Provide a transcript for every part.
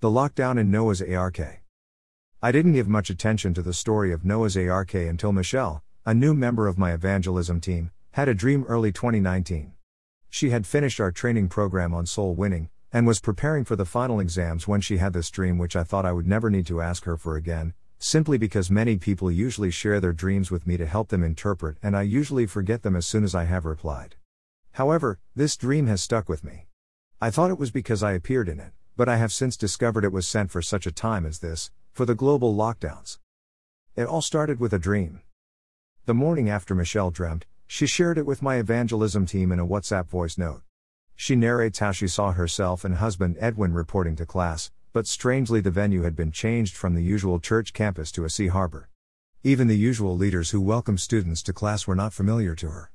The lockdown in Noah's ARK. I didn't give much attention to the story of Noah's ARK until Michelle, a new member of my evangelism team, had a dream early 2019. She had finished our training program on soul winning, and was preparing for the final exams when she had this dream, which I thought I would never need to ask her for again, simply because many people usually share their dreams with me to help them interpret, and I usually forget them as soon as I have replied. However, this dream has stuck with me. I thought it was because I appeared in it, but I have since discovered it was sent for such a time as this, for the global lockdowns. It all started with a dream. The morning after Michelle dreamt, she shared it with my evangelism team in a WhatsApp voice note. She narrates how she saw herself and husband Edwin reporting to class, but strangely the venue had been changed from the usual church campus to a sea harbor. Even the usual leaders who welcome students to class were not familiar to her.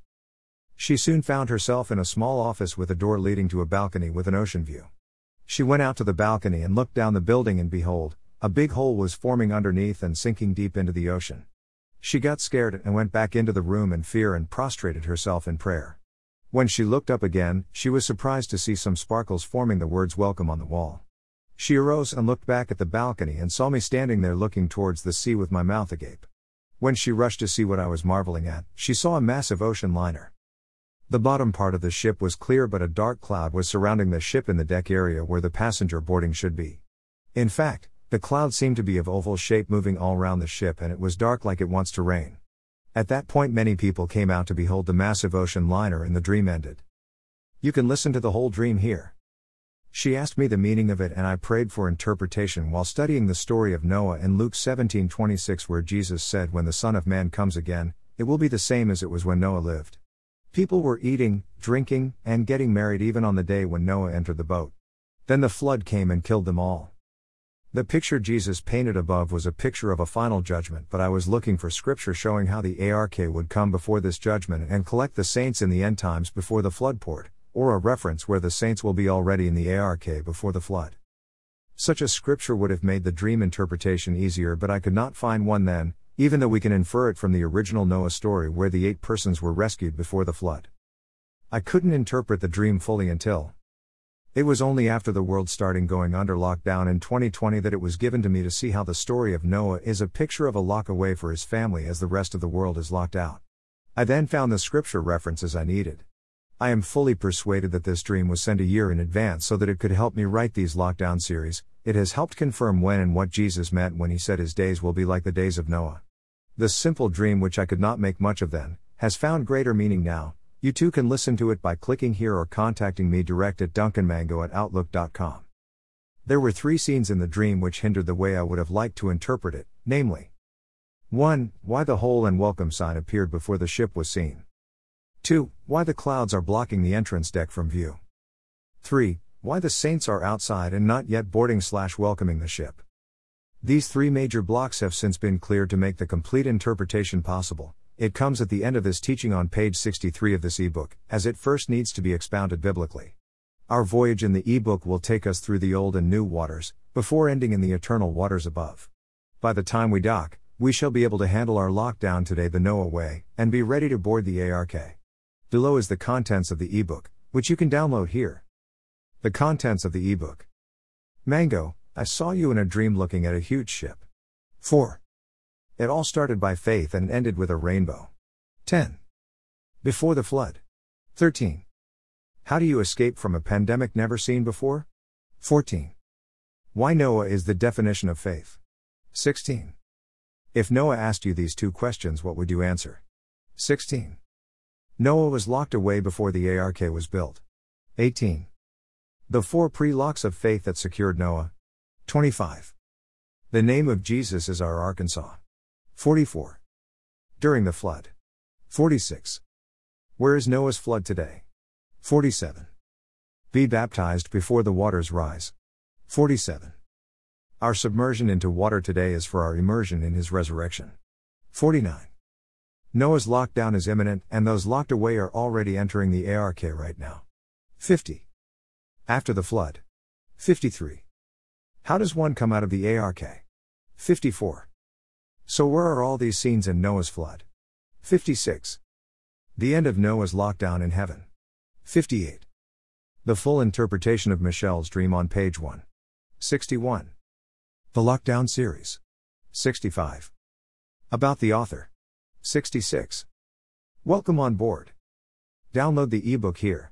She soon found herself in a small office with a door leading to a balcony with an ocean view. She went out to the balcony and looked down the building, and behold, a big hole was forming underneath and sinking deep into the ocean. She got scared and went back into the room in fear and prostrated herself in prayer. When she looked up again, she was surprised to see some sparkles forming the words welcome on the wall. She arose and looked back at the balcony and saw me standing there looking towards the sea with my mouth agape. When she rushed to see what I was marveling at, she saw a massive ocean liner. The bottom part of the ship was clear, but a dark cloud was surrounding the ship in the deck area where the passenger boarding should be. In fact, the cloud seemed to be of oval shape moving all round the ship and it was dark like it wants to rain. At that point, many people came out to behold the massive ocean liner and the dream ended. You can listen to the whole dream here. She asked me the meaning of it and I prayed for interpretation while studying the story of Noah in Luke 17:26 where Jesus said when the son of man comes again it will be the same as it was when Noah lived. People were eating, drinking, and getting married even on the day when Noah entered the boat. Then the flood came and killed them all. The picture Jesus painted above was a picture of a final judgment, but I was looking for scripture showing how the ARK would come before this judgment and collect the saints in the end times before the flood poured, or a reference where the saints will be already in the ARK before the flood. Such a scripture would have made the dream interpretation easier, but I could not find one then, even though we can infer it from the original Noah story where the eight persons were rescued before the flood. I couldn't interpret the dream fully until. It was only after the world starting going under lockdown in 2020 that it was given to me to see how the story of Noah is a picture of a lock away for his family as the rest of the world is locked out. I then found the scripture references I needed. I am fully persuaded that this dream was sent a year in advance so that it could help me write these lockdown series. It has helped confirm when and what Jesus meant when he said his days will be like the days of Noah. The simple dream, which I could not make much of then, has found greater meaning now. You too can listen to it by clicking here or contacting me direct at duncanmango at outlook.com. There were three scenes in the dream which hindered the way I would have liked to interpret it, namely 1. Why the hole and welcome sign appeared before the ship was seen. 2. Why the clouds are blocking the entrance deck from view. 3. Why the saints are outside and not yet boarding slash welcoming the ship. These three major blocks have since been cleared to make the complete interpretation possible. It comes at the end of this teaching on page 63 of this ebook, as it first needs to be expounded biblically. Our voyage in the ebook will take us through the old and new waters, before ending in the eternal waters above. By the time we dock, we shall be able to handle our lockdown today the Noah way, and be ready to board the ARK. Below is the contents of the ebook, which you can download here. The contents of the ebook Mango, I saw you in a dream looking at a huge ship. 4. It all started by faith and ended with a rainbow. 10. Before the flood. 13. How do you escape from a pandemic never seen before? 14. Why Noah is the definition of faith. 16. If Noah asked you these two questions, what would you answer? 16. Noah was locked away before the ARK was built. 18. The four pre locks of faith that secured Noah. 25. The name of Jesus is our Arkansas. 44. During the flood. 46. Where is Noah's flood today? 47. Be baptized before the waters rise. 47. Our submersion into water today is for our immersion in his resurrection. 49. Noah's lockdown is imminent, and those locked away are already entering the ARK right now. 50. After the flood. 53. How does one come out of the ARK? 54. So where are all these scenes in Noah's flood? 56. The end of Noah's lockdown in heaven. 58. The full interpretation of Michelle's dream on page 1. 61. The Lockdown Series. 65. About the author. 66. Welcome on board. Download the ebook here.